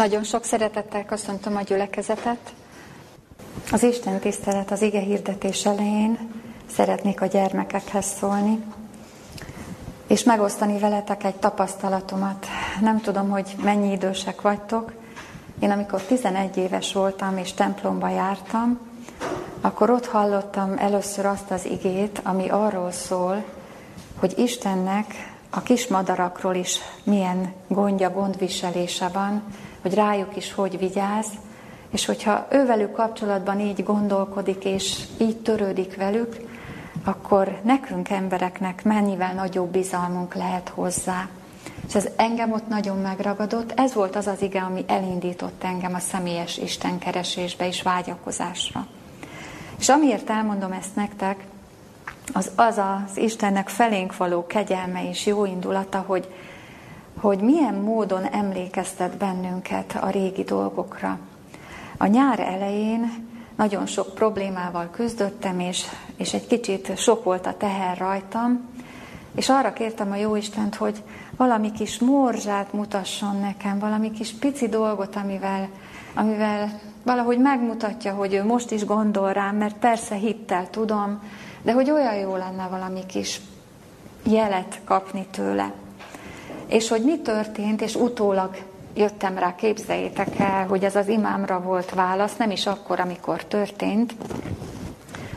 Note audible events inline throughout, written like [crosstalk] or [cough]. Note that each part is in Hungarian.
Nagyon sok szeretettel köszöntöm a gyülekezetet. Az Isten tisztelet az ige hirdetés elején szeretnék a gyermekekhez szólni, és megosztani veletek egy tapasztalatomat. Nem tudom, hogy mennyi idősek vagytok. Én amikor 11 éves voltam és templomba jártam, akkor ott hallottam először azt az igét, ami arról szól, hogy Istennek a kis madarakról is milyen gondja, gondviselése van, hogy rájuk is hogy vigyáz, és hogyha ővelük kapcsolatban így gondolkodik, és így törődik velük, akkor nekünk embereknek mennyivel nagyobb bizalmunk lehet hozzá. És ez engem ott nagyon megragadott. Ez volt az az ige, ami elindított engem a személyes Isten keresésbe és vágyakozásra. És amiért elmondom ezt nektek, az az az Istennek felénk való kegyelme és jó indulata, hogy, hogy milyen módon emlékeztet bennünket a régi dolgokra. A nyár elején nagyon sok problémával küzdöttem, és, és egy kicsit sok volt a teher rajtam, és arra kértem a Jóistent, hogy valami kis morzsát mutasson nekem, valami kis pici dolgot, amivel, amivel valahogy megmutatja, hogy ő most is gondol rám, mert persze hittel tudom, de hogy olyan jó lenne valami kis jelet kapni tőle. És hogy mi történt, és utólag jöttem rá, képzeljétek el, hogy ez az imámra volt válasz, nem is akkor, amikor történt.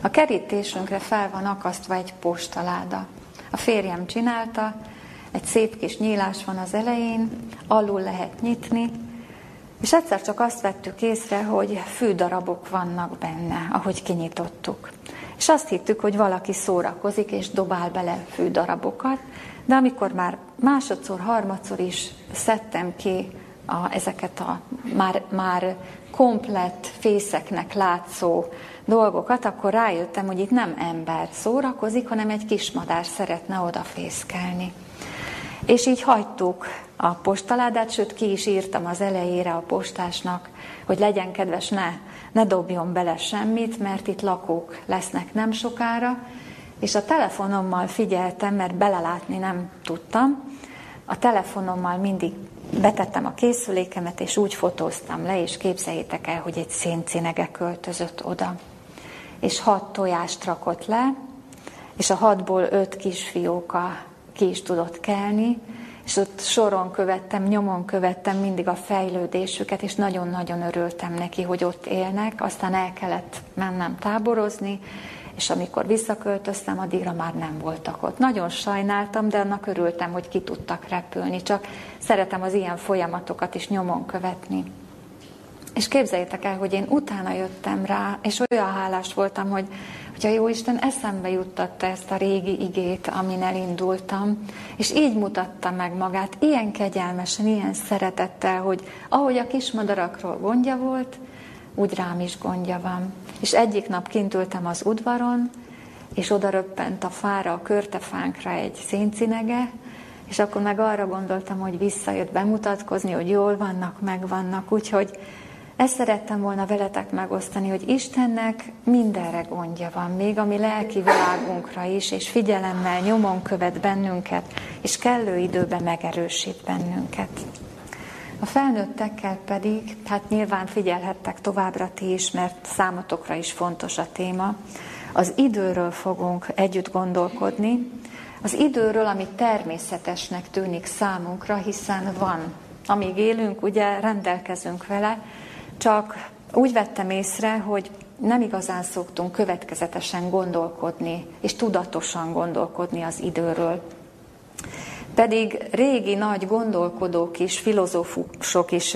A kerítésünkre fel van akasztva egy postaláda. A férjem csinálta, egy szép kis nyílás van az elején, alul lehet nyitni, és egyszer csak azt vettük észre, hogy fűdarabok vannak benne, ahogy kinyitottuk. És azt hittük, hogy valaki szórakozik és dobál bele fűdarabokat, de amikor már másodszor, harmadszor is szedtem ki a, ezeket a már, már komplett fészeknek látszó dolgokat, akkor rájöttem, hogy itt nem ember szórakozik, hanem egy kismadár szeretne odafészkelni. És így hagytuk a postaládát, sőt ki is írtam az elejére a postásnak, hogy legyen kedves, ne, ne dobjon bele semmit, mert itt lakók lesznek nem sokára, és a telefonommal figyeltem, mert belelátni nem tudtam. A telefonommal mindig betettem a készülékemet, és úgy fotóztam le, és képzeljétek el, hogy egy széncinege költözött oda. És hat tojást rakott le, és a hatból öt kisfióka ki is tudott kelni, és ott soron követtem, nyomon követtem mindig a fejlődésüket, és nagyon-nagyon örültem neki, hogy ott élnek. Aztán el kellett mennem táborozni, és amikor visszaköltöztem, addigra már nem voltak ott. Nagyon sajnáltam, de annak örültem, hogy ki tudtak repülni, csak szeretem az ilyen folyamatokat is nyomon követni. És képzeljétek el, hogy én utána jöttem rá, és olyan hálás voltam, hogy, hogy a Jóisten eszembe juttatta ezt a régi igét, amin elindultam, és így mutatta meg magát, ilyen kegyelmesen, ilyen szeretettel, hogy ahogy a kismadarakról gondja volt, úgy rám is gondja van. És egyik nap kint ültem az udvaron, és oda röppent a fára, a körtefánkra egy széncinege, és akkor meg arra gondoltam, hogy visszajött bemutatkozni, hogy jól vannak, megvannak, úgyhogy ezt szerettem volna veletek megosztani, hogy Istennek mindenre gondja van, még a mi lelki világunkra is, és figyelemmel nyomon követ bennünket, és kellő időben megerősít bennünket. A felnőttekkel pedig, hát nyilván figyelhettek továbbra ti is, mert számotokra is fontos a téma, az időről fogunk együtt gondolkodni, az időről, ami természetesnek tűnik számunkra, hiszen van. Amíg élünk, ugye rendelkezünk vele, csak úgy vettem észre, hogy nem igazán szoktunk következetesen gondolkodni, és tudatosan gondolkodni az időről. Pedig régi nagy gondolkodók is, filozófusok is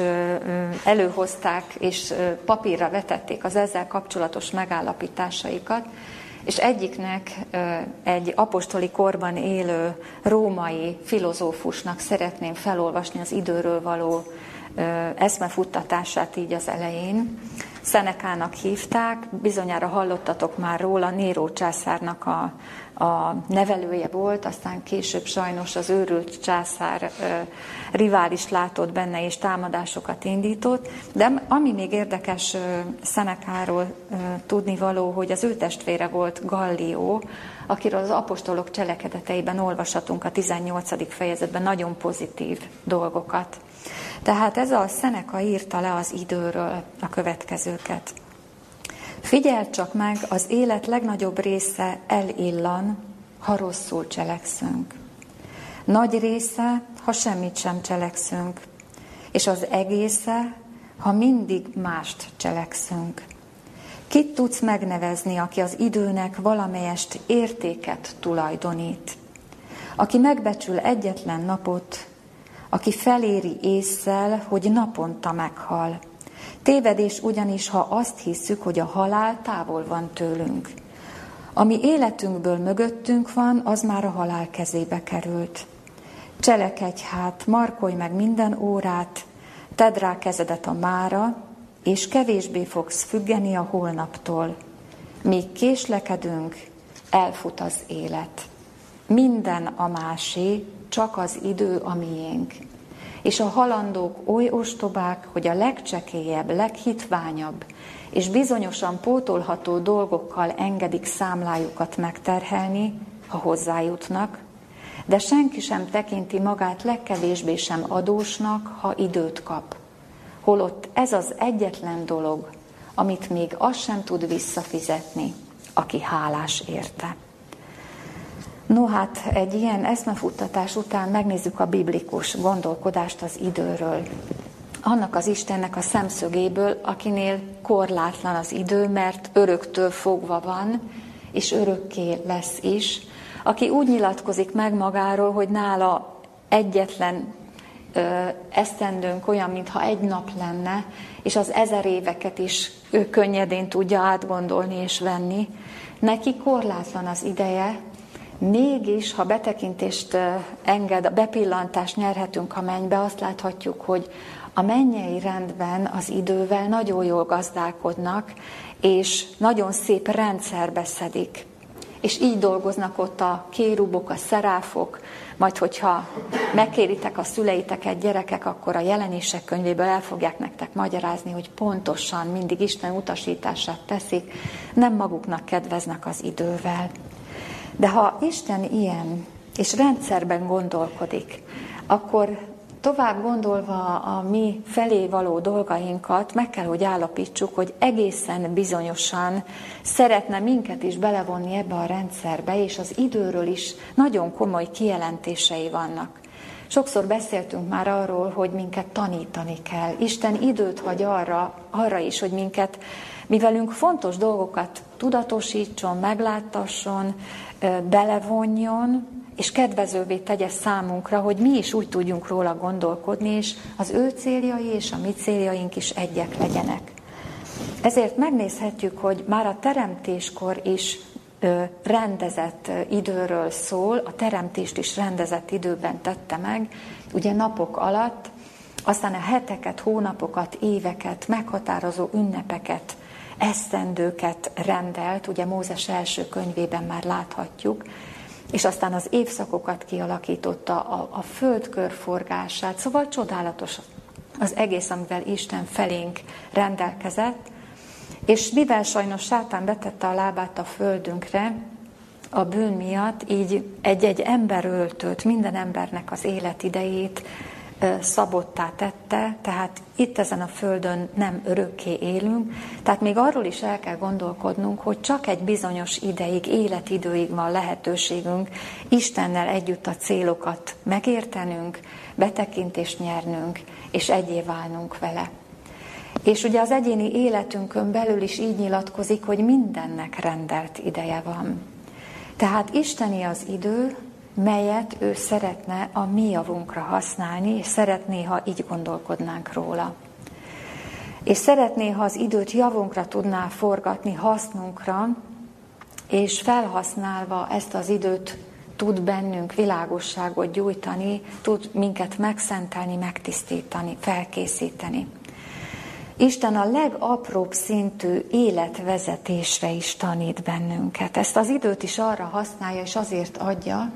előhozták és papírra vetették az ezzel kapcsolatos megállapításaikat, és egyiknek egy apostoli korban élő római filozófusnak szeretném felolvasni az időről való eszmefuttatását így az elején. Szenekának hívták, bizonyára hallottatok már róla, Néró császárnak a, a nevelője volt, aztán később sajnos az őrült császár rivális látott benne, és támadásokat indított. De ami még érdekes Szenekáról tudni való, hogy az ő testvére volt Gallió, akiről az apostolok cselekedeteiben olvashatunk a 18. fejezetben nagyon pozitív dolgokat. Tehát ez a Szeneka írta le az időről a következőket. Figyeld csak meg, az élet legnagyobb része elillan, ha rosszul cselekszünk. Nagy része, ha semmit sem cselekszünk. És az egésze, ha mindig mást cselekszünk. Kit tudsz megnevezni, aki az időnek valamelyest értéket tulajdonít? Aki megbecsül egyetlen napot, aki feléri észszel, hogy naponta meghal. Tévedés ugyanis, ha azt hisszük, hogy a halál távol van tőlünk. Ami életünkből mögöttünk van, az már a halál kezébe került. Cselekedj hát, markolj meg minden órát, tedd rá kezedet a mára, és kevésbé fogsz függeni a holnaptól. Míg késlekedünk, elfut az élet. Minden a másé, csak az idő a miénk. És a halandók oly ostobák, hogy a legcsekélyebb, leghitványabb és bizonyosan pótolható dolgokkal engedik számlájukat megterhelni, ha hozzájutnak, de senki sem tekinti magát legkevésbé sem adósnak, ha időt kap. Holott ez az egyetlen dolog, amit még az sem tud visszafizetni, aki hálás érte. No hát, egy ilyen eszmefuttatás után megnézzük a biblikus gondolkodást az időről. Annak az Istennek a szemszögéből, akinél korlátlan az idő, mert öröktől fogva van, és örökké lesz is, aki úgy nyilatkozik meg magáról, hogy nála egyetlen ö, esztendőnk olyan, mintha egy nap lenne, és az ezer éveket is ő könnyedén tudja átgondolni és venni. Neki korlátlan az ideje, Mégis, ha betekintést enged, a bepillantást nyerhetünk a mennybe, azt láthatjuk, hogy a mennyei rendben az idővel nagyon jól gazdálkodnak, és nagyon szép rendszerbe szedik. És így dolgoznak ott a kérubok, a szeráfok, majd hogyha megkéritek a szüleiteket, gyerekek, akkor a jelenések könyvéből el fogják nektek magyarázni, hogy pontosan mindig Isten utasítását teszik, nem maguknak kedveznek az idővel. De ha Isten ilyen, és rendszerben gondolkodik, akkor tovább gondolva a mi felé való dolgainkat, meg kell, hogy állapítsuk, hogy egészen bizonyosan szeretne minket is belevonni ebbe a rendszerbe, és az időről is nagyon komoly kijelentései vannak. Sokszor beszéltünk már arról, hogy minket tanítani kell. Isten időt hagy arra, arra is, hogy minket, mivelünk fontos dolgokat tudatosítson, megláttasson, belevonjon, és kedvezővé tegye számunkra, hogy mi is úgy tudjunk róla gondolkodni, és az ő céljai és a mi céljaink is egyek legyenek. Ezért megnézhetjük, hogy már a teremtéskor is rendezett időről szól, a teremtést is rendezett időben tette meg, ugye napok alatt, aztán a heteket, hónapokat, éveket, meghatározó ünnepeket, esztendőket rendelt, ugye Mózes első könyvében már láthatjuk, és aztán az évszakokat kialakította, a, a föld körforgását, szóval csodálatos az egész, amivel Isten felénk rendelkezett, és mivel sajnos sátán betette a lábát a földünkre, a bűn miatt így egy-egy ember öltött minden embernek az életidejét, szabottá tette, tehát itt ezen a földön nem örökké élünk, tehát még arról is el kell gondolkodnunk, hogy csak egy bizonyos ideig, életidőig van lehetőségünk Istennel együtt a célokat megértenünk, betekintést nyernünk, és egyé válnunk vele. És ugye az egyéni életünkön belül is így nyilatkozik, hogy mindennek rendelt ideje van. Tehát Isteni az idő, melyet ő szeretne a mi javunkra használni, és szeretné, ha így gondolkodnánk róla. És szeretné, ha az időt javunkra tudná forgatni, hasznunkra, és felhasználva ezt az időt tud bennünk világosságot gyújtani, tud minket megszentelni, megtisztítani, felkészíteni. Isten a legapróbb szintű életvezetésre is tanít bennünket. Ezt az időt is arra használja, és azért adja,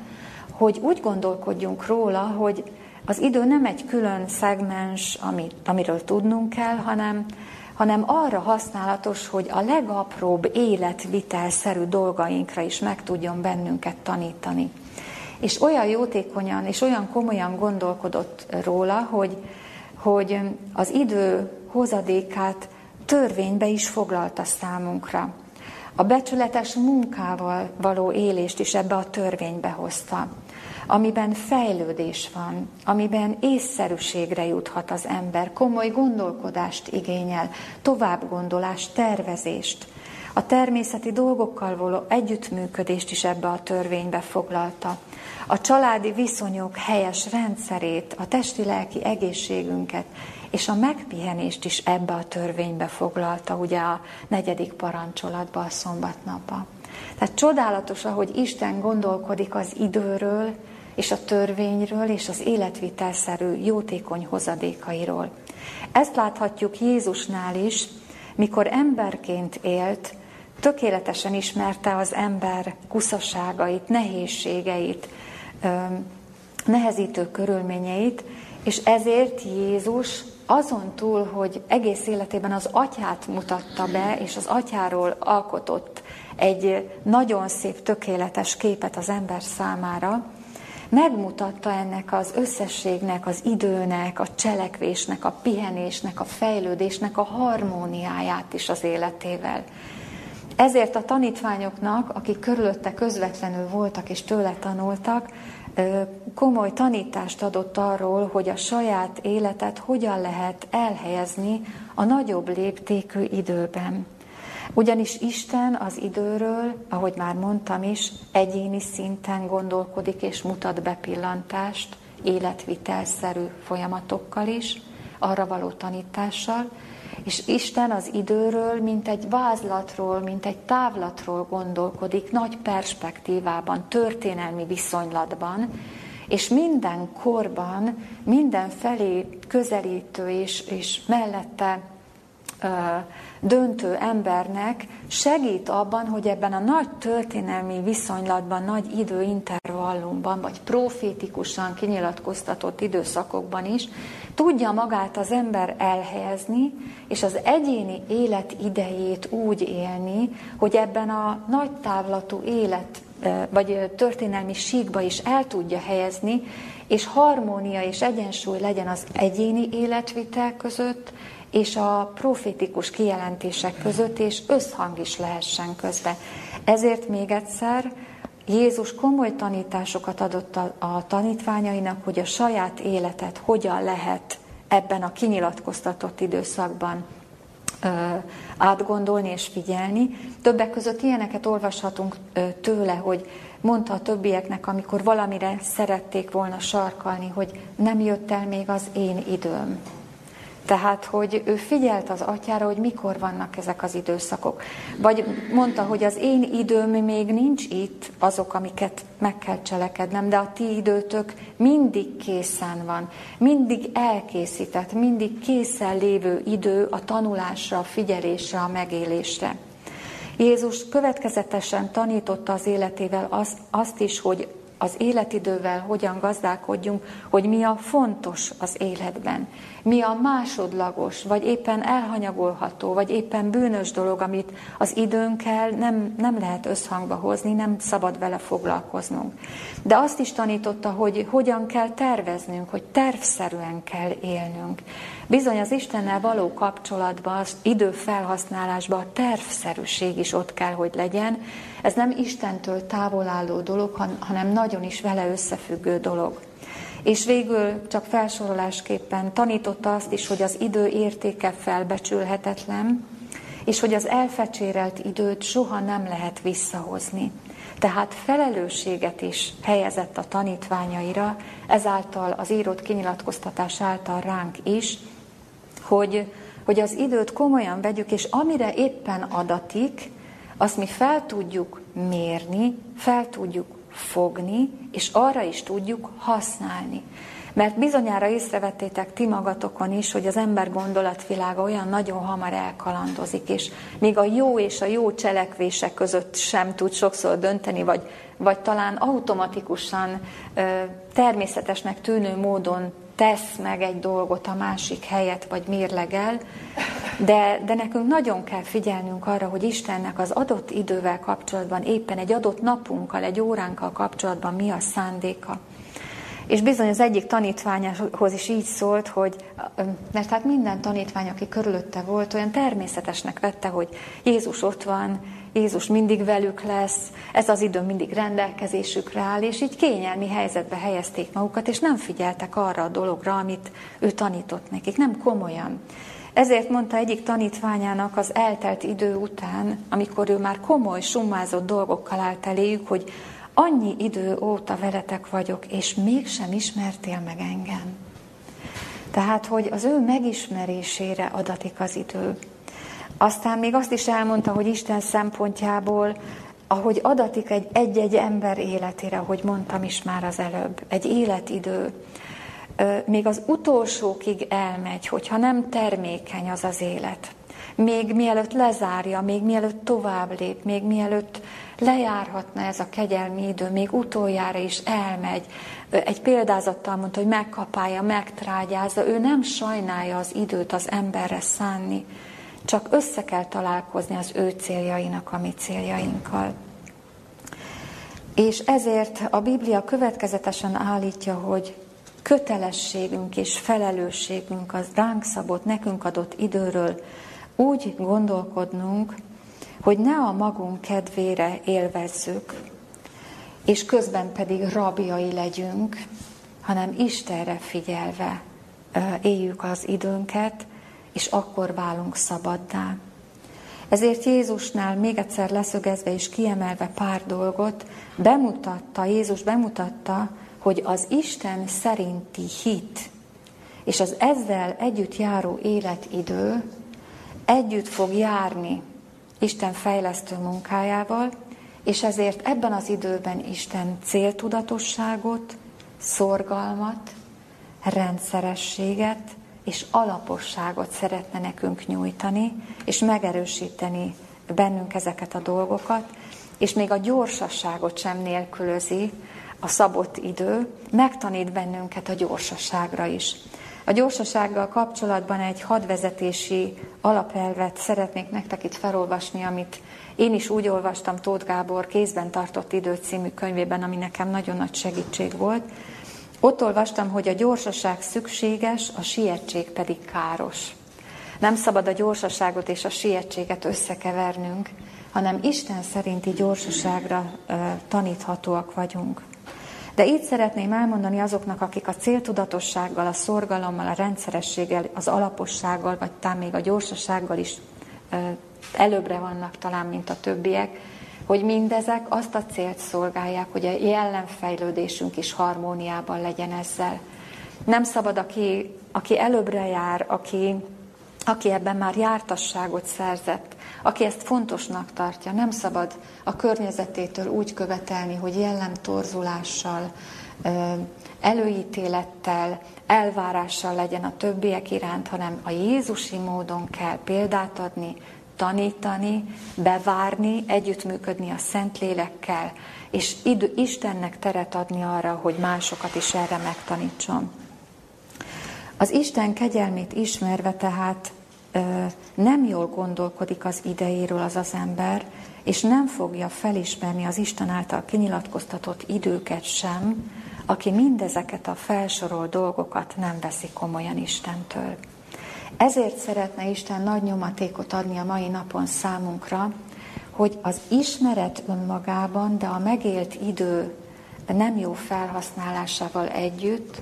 hogy úgy gondolkodjunk róla, hogy az idő nem egy külön szegmens, amit, amiről tudnunk kell, hanem, hanem arra használatos, hogy a legapróbb életvitelszerű dolgainkra is meg tudjon bennünket tanítani. És olyan jótékonyan és olyan komolyan gondolkodott róla, hogy, hogy az idő hozadékát törvénybe is foglalta számunkra. A becsületes munkával való élést is ebbe a törvénybe hozta, amiben fejlődés van, amiben észszerűségre juthat az ember, komoly gondolkodást igényel, továbbgondolást, tervezést. A természeti dolgokkal való együttműködést is ebbe a törvénybe foglalta. A családi viszonyok helyes rendszerét, a testi-lelki egészségünket és a megpihenést is ebbe a törvénybe foglalta, ugye a negyedik parancsolatba, a szombatnapba. Tehát csodálatos, ahogy Isten gondolkodik az időről, és a törvényről, és az életvitelszerű jótékony hozadékairól. Ezt láthatjuk Jézusnál is, mikor emberként élt, tökéletesen ismerte az ember kuszaságait, nehézségeit, nehezítő körülményeit, és ezért Jézus azon túl, hogy egész életében az atyát mutatta be, és az atyáról alkotott egy nagyon szép, tökéletes képet az ember számára, megmutatta ennek az összességnek, az időnek, a cselekvésnek, a pihenésnek, a fejlődésnek a harmóniáját is az életével. Ezért a tanítványoknak, akik körülötte közvetlenül voltak és tőle tanultak, komoly tanítást adott arról, hogy a saját életet hogyan lehet elhelyezni a nagyobb léptékű időben. Ugyanis Isten az időről, ahogy már mondtam is, egyéni szinten gondolkodik és mutat bepillantást, életvitelszerű folyamatokkal is, arra való tanítással, és Isten az időről, mint egy vázlatról, mint egy távlatról gondolkodik, nagy perspektívában, történelmi viszonylatban, és minden korban, minden felé közelítő és, és mellette ö, döntő embernek segít abban, hogy ebben a nagy történelmi viszonylatban, nagy időintervallumban, vagy profétikusan kinyilatkoztatott időszakokban is tudja magát az ember elhelyezni, és az egyéni élet idejét úgy élni, hogy ebben a nagy távlatú élet vagy történelmi síkba is el tudja helyezni, és harmónia és egyensúly legyen az egyéni életvitel között, és a profétikus kijelentések között, és összhang is lehessen közben. Ezért még egyszer Jézus komoly tanításokat adott a, a tanítványainak, hogy a saját életet hogyan lehet ebben a kinyilatkoztatott időszakban ö, átgondolni és figyelni. Többek között ilyeneket olvashatunk ö, tőle, hogy mondta a többieknek, amikor valamire szerették volna sarkalni, hogy nem jött el még az én időm. Tehát, hogy ő figyelt az atyára, hogy mikor vannak ezek az időszakok. Vagy mondta, hogy az én időm még nincs itt, azok, amiket meg kell cselekednem, de a ti időtök mindig készen van, mindig elkészített, mindig készen lévő idő a tanulásra, a figyelésre, a megélésre. Jézus következetesen tanította az életével azt, azt is, hogy az életidővel hogyan gazdálkodjunk, hogy mi a fontos az életben, mi a másodlagos, vagy éppen elhanyagolható, vagy éppen bűnös dolog, amit az időnkkel nem, nem lehet összhangba hozni, nem szabad vele foglalkoznunk. De azt is tanította, hogy hogyan kell terveznünk, hogy tervszerűen kell élnünk. Bizony az Istennel való kapcsolatban, az idő felhasználásban a tervszerűség is ott kell, hogy legyen. Ez nem Istentől távol álló dolog, hanem nagyon is vele összefüggő dolog. És végül csak felsorolásképpen tanította azt is, hogy az idő értéke felbecsülhetetlen, és hogy az elfecsérelt időt soha nem lehet visszahozni. Tehát felelősséget is helyezett a tanítványaira, ezáltal az írott kinyilatkoztatás által ránk is, hogy, hogy az időt komolyan vegyük, és amire éppen adatik, azt mi fel tudjuk mérni, fel tudjuk fogni, és arra is tudjuk használni. Mert bizonyára észrevettétek ti magatokon is, hogy az ember gondolatvilága olyan nagyon hamar elkalandozik, és még a jó és a jó cselekvések között sem tud sokszor dönteni, vagy, vagy talán automatikusan, természetesnek tűnő módon tesz meg egy dolgot a másik helyet, vagy mérlegel, de, de nekünk nagyon kell figyelnünk arra, hogy Istennek az adott idővel kapcsolatban, éppen egy adott napunkkal, egy óránkkal kapcsolatban mi a szándéka. És bizony az egyik tanítványhoz is így szólt, hogy, mert hát minden tanítvány, aki körülötte volt, olyan természetesnek vette, hogy Jézus ott van, Jézus mindig velük lesz, ez az idő mindig rendelkezésükre áll, és így kényelmi helyzetbe helyezték magukat, és nem figyeltek arra a dologra, amit ő tanított nekik, nem komolyan. Ezért mondta egyik tanítványának az eltelt idő után, amikor ő már komoly, summázott dolgokkal állt eléjük, hogy annyi idő óta veletek vagyok, és mégsem ismertél meg engem. Tehát, hogy az ő megismerésére adatik az idő. Aztán még azt is elmondta, hogy Isten szempontjából, ahogy adatik egy, egy-egy ember életére, ahogy mondtam is már az előbb, egy életidő, még az utolsókig elmegy, hogyha nem termékeny az az élet. Még mielőtt lezárja, még mielőtt tovább lép, még mielőtt lejárhatna ez a kegyelmi idő, még utoljára is elmegy. Egy példázattal mondta, hogy megkapálja, megtrágyázza, ő nem sajnálja az időt az emberre szánni, csak össze kell találkozni az ő céljainak a mi céljainkkal. És ezért a Biblia következetesen állítja, hogy kötelességünk és felelősségünk az ránk szabott, nekünk adott időről úgy gondolkodnunk, hogy ne a magunk kedvére élvezzük, és közben pedig rabjai legyünk, hanem Istenre figyelve éljük az időnket, és akkor válunk szabaddá. Ezért Jézusnál még egyszer leszögezve és kiemelve pár dolgot, bemutatta, Jézus bemutatta, hogy az Isten szerinti hit és az ezzel együtt járó életidő együtt fog járni Isten fejlesztő munkájával, és ezért ebben az időben Isten céltudatosságot, szorgalmat, rendszerességet és alaposságot szeretne nekünk nyújtani, és megerősíteni bennünk ezeket a dolgokat, és még a gyorsasságot sem nélkülözi, a szabott idő megtanít bennünket a gyorsaságra is. A gyorsasággal kapcsolatban egy hadvezetési alapelvet szeretnék nektek itt felolvasni, amit én is úgy olvastam Tóth Gábor kézben tartott idő című könyvében, ami nekem nagyon nagy segítség volt. Ott olvastam, hogy a gyorsaság szükséges, a sietség pedig káros. Nem szabad a gyorsaságot és a sietséget összekevernünk, hanem Isten szerinti gyorsaságra taníthatóak vagyunk. De így szeretném elmondani azoknak, akik a céltudatossággal, a szorgalommal, a rendszerességgel, az alapossággal, vagy talán még a gyorsasággal is előbbre vannak talán, mint a többiek, hogy mindezek azt a célt szolgálják, hogy a jellemfejlődésünk is harmóniában legyen ezzel. Nem szabad, aki, aki előbbre jár, aki, aki ebben már jártasságot szerzett, aki ezt fontosnak tartja, nem szabad a környezetétől úgy követelni, hogy jellemtorzulással, előítélettel, elvárással legyen a többiek iránt, hanem a Jézusi módon kell példát adni, tanítani, bevárni, együttműködni a Szentlélekkel, és idő, Istennek teret adni arra, hogy másokat is erre megtanítson. Az Isten kegyelmét ismerve tehát nem jól gondolkodik az idejéről az az ember, és nem fogja felismerni az Isten által kinyilatkoztatott időket sem, aki mindezeket a felsorolt dolgokat nem veszi komolyan Istentől. Ezért szeretne Isten nagy nyomatékot adni a mai napon számunkra, hogy az ismeret önmagában, de a megélt idő nem jó felhasználásával együtt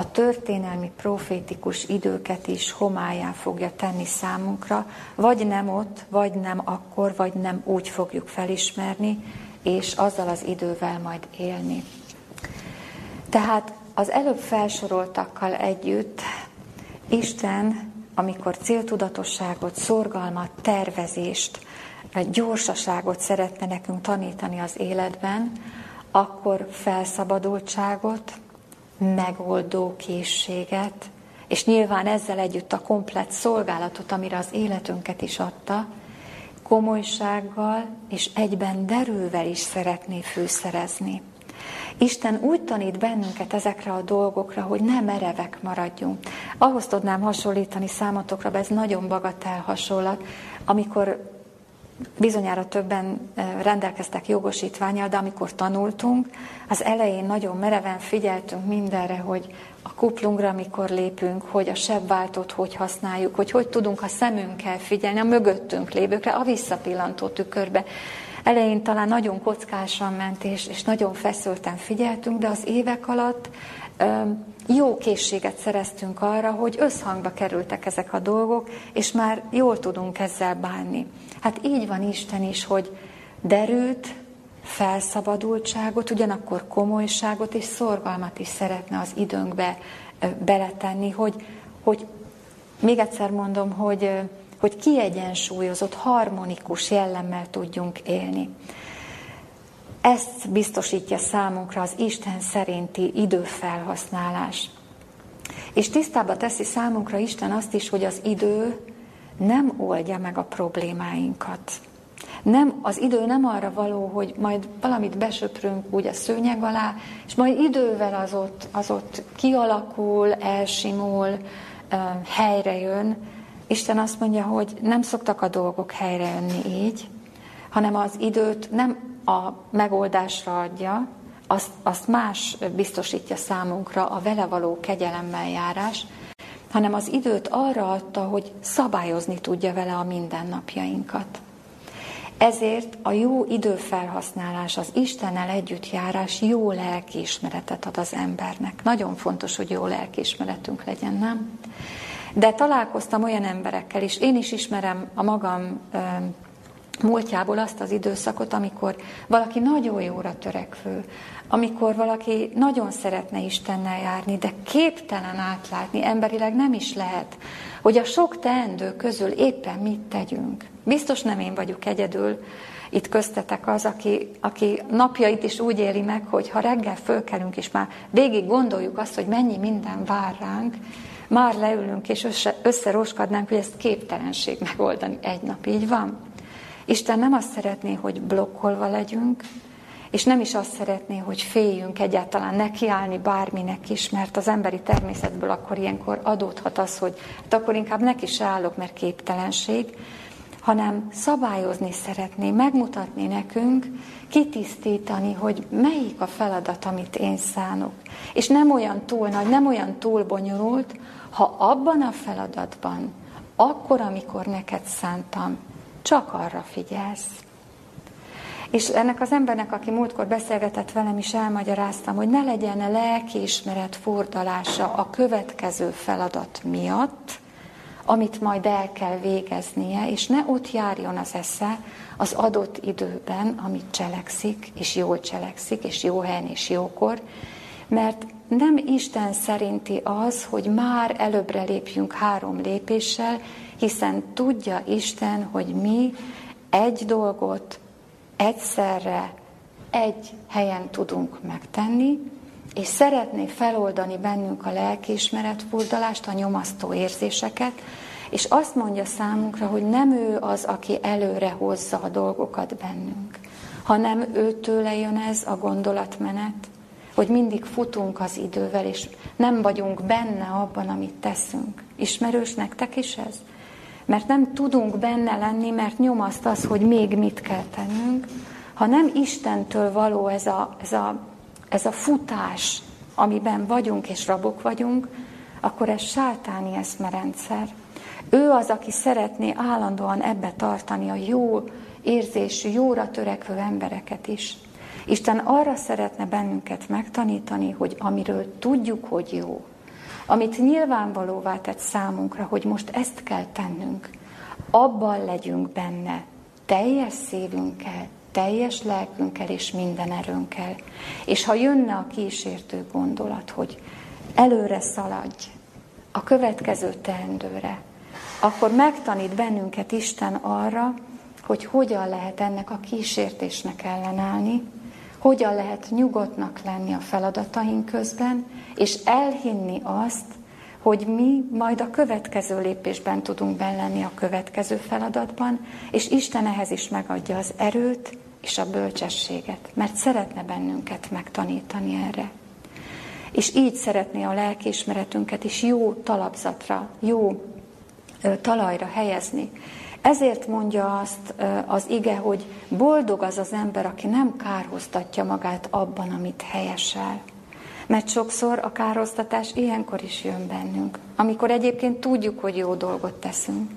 a történelmi profétikus időket is homályá fogja tenni számunkra, vagy nem ott, vagy nem akkor, vagy nem úgy fogjuk felismerni, és azzal az idővel majd élni. Tehát az előbb felsoroltakkal együtt Isten, amikor céltudatosságot, szorgalmat, tervezést, gyorsaságot szeretne nekünk tanítani az életben, akkor felszabadultságot, megoldó készséget, és nyilván ezzel együtt a komplett szolgálatot, amire az életünket is adta, komolysággal és egyben derővel is szeretné fűszerezni. Isten úgy tanít bennünket ezekre a dolgokra, hogy nem merevek maradjunk. Ahhoz tudnám hasonlítani számotokra, ez nagyon bagatel hasonlat, amikor bizonyára többen rendelkeztek jogosítványal, de amikor tanultunk, az elején nagyon mereven figyeltünk mindenre, hogy a kuplungra, amikor lépünk, hogy a sebváltót hogy használjuk, hogy hogy tudunk a szemünkkel figyelni, a mögöttünk lévőkre, a visszapillantó tükörbe. Elején talán nagyon kockásan ment, és, és nagyon feszülten figyeltünk, de az évek alatt jó készséget szereztünk arra, hogy összhangba kerültek ezek a dolgok, és már jól tudunk ezzel bánni. Hát így van Isten is, hogy derült, felszabadultságot, ugyanakkor komolyságot és szorgalmat is szeretne az időnkbe beletenni, hogy, hogy még egyszer mondom, hogy, hogy kiegyensúlyozott, harmonikus jellemmel tudjunk élni. Ezt biztosítja számunkra az Isten szerinti időfelhasználás. És tisztába teszi számunkra Isten azt is, hogy az idő nem oldja meg a problémáinkat. Nem, az idő nem arra való, hogy majd valamit besöprünk úgy a szőnyeg alá, és majd idővel az ott, az ott kialakul, elsimul, helyre jön. Isten azt mondja, hogy nem szoktak a dolgok helyre jönni így, hanem az időt nem a megoldásra adja, azt, azt más biztosítja számunkra a vele való kegyelemmel járás, hanem az időt arra adta, hogy szabályozni tudja vele a mindennapjainkat. Ezért a jó időfelhasználás, az Istennel együttjárás jó lelkiismeretet ad az embernek. Nagyon fontos, hogy jó lelkiismeretünk legyen, nem? De találkoztam olyan emberekkel, és én is ismerem a magam múltjából azt az időszakot, amikor valaki nagyon jóra törekvő, amikor valaki nagyon szeretne Istennel járni, de képtelen átlátni, emberileg nem is lehet, hogy a sok teendő közül éppen mit tegyünk. Biztos nem én vagyok egyedül, itt köztetek az, aki, aki napjait is úgy éli meg, hogy ha reggel fölkelünk, és már végig gondoljuk azt, hogy mennyi minden vár ránk, már leülünk és össze, összeroskadnánk, hogy ezt képtelenség megoldani egy nap. Így van? Isten nem azt szeretné, hogy blokkolva legyünk, és nem is azt szeretné, hogy féljünk egyáltalán nekiállni bárminek is, mert az emberi természetből akkor ilyenkor adódhat az, hogy hát akkor inkább neki se állok, mert képtelenség, hanem szabályozni szeretné, megmutatni nekünk, kitisztítani, hogy melyik a feladat, amit én szánok. És nem olyan túl nagy, nem olyan túl bonyolult, ha abban a feladatban, akkor, amikor neked szántam, csak arra figyelsz. És ennek az embernek, aki múltkor beszélgetett velem is, elmagyaráztam, hogy ne legyen a lelkiismeret fordalása a következő feladat miatt, amit majd el kell végeznie, és ne ott járjon az esze az adott időben, amit cselekszik, és jól cselekszik, és jó helyen, és jókor, mert nem Isten szerinti az, hogy már előbbre lépjünk három lépéssel, hiszen tudja Isten, hogy mi egy dolgot egyszerre egy helyen tudunk megtenni, és szeretné feloldani bennünk a lelkiismeret furdalást, a nyomasztó érzéseket, és azt mondja számunkra, hogy nem ő az, aki előre hozza a dolgokat bennünk, hanem őtőle jön ez a gondolatmenet, hogy mindig futunk az idővel, és nem vagyunk benne abban, amit teszünk. Ismerős nektek is ez? Mert nem tudunk benne lenni, mert nyomaszt az, hogy még mit kell tennünk, ha nem Istentől való ez a, ez a, ez a futás, amiben vagyunk és rabok vagyunk, akkor ez sátáni eszmerendszer. Ő az, aki szeretné állandóan ebbe tartani a jó érzésű, jóra törekvő embereket is. Isten arra szeretne bennünket megtanítani, hogy amiről tudjuk, hogy jó, amit nyilvánvalóvá tett számunkra, hogy most ezt kell tennünk, abban legyünk benne, teljes szívünkkel, teljes lelkünkkel és minden erőnkkel. És ha jönne a kísértő gondolat, hogy előre szaladj a következő teendőre, akkor megtanít bennünket Isten arra, hogy hogyan lehet ennek a kísértésnek ellenállni, hogyan lehet nyugodtnak lenni a feladataink közben, és elhinni azt, hogy mi majd a következő lépésben tudunk benn a következő feladatban, és Isten ehhez is megadja az erőt és a bölcsességet, mert szeretne bennünket megtanítani erre. És így szeretné a lelkiismeretünket is jó talapzatra, jó talajra helyezni. Ezért mondja azt az ige, hogy boldog az az ember, aki nem kárhoztatja magát abban, amit helyesel. Mert sokszor a kárhoztatás ilyenkor is jön bennünk, amikor egyébként tudjuk, hogy jó dolgot teszünk.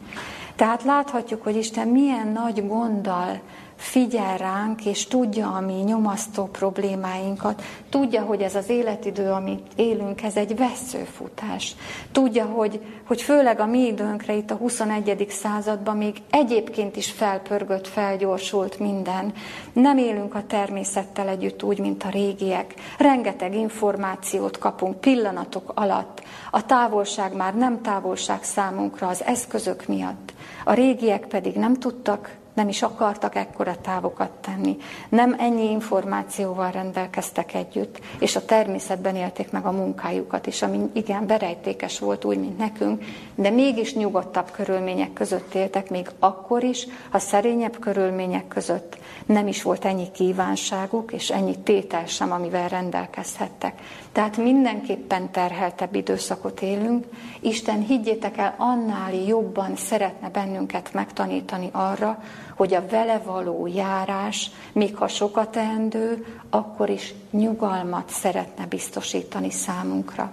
Tehát láthatjuk, hogy Isten milyen nagy gonddal figyel ránk, és tudja a mi nyomasztó problémáinkat. Tudja, hogy ez az életidő, amit élünk, ez egy veszőfutás. Tudja, hogy, hogy főleg a mi időnkre itt a 21. században még egyébként is felpörgött, felgyorsult minden. Nem élünk a természettel együtt úgy, mint a régiek. Rengeteg információt kapunk pillanatok alatt. A távolság már nem távolság számunkra az eszközök miatt. A régiek pedig nem tudtak nem is akartak ekkora távokat tenni, nem ennyi információval rendelkeztek együtt, és a természetben élték meg a munkájukat, és ami igen, berejtékes volt úgy, mint nekünk, de mégis nyugodtabb körülmények között éltek, még akkor is, ha szerényebb körülmények között nem is volt ennyi kívánságuk, és ennyi tétel sem, amivel rendelkezhettek. Tehát mindenképpen terheltebb időszakot élünk. Isten, higgyétek el, annál jobban szeretne bennünket megtanítani arra, hogy a vele való járás, még ha sokat teendő, akkor is nyugalmat szeretne biztosítani számunkra.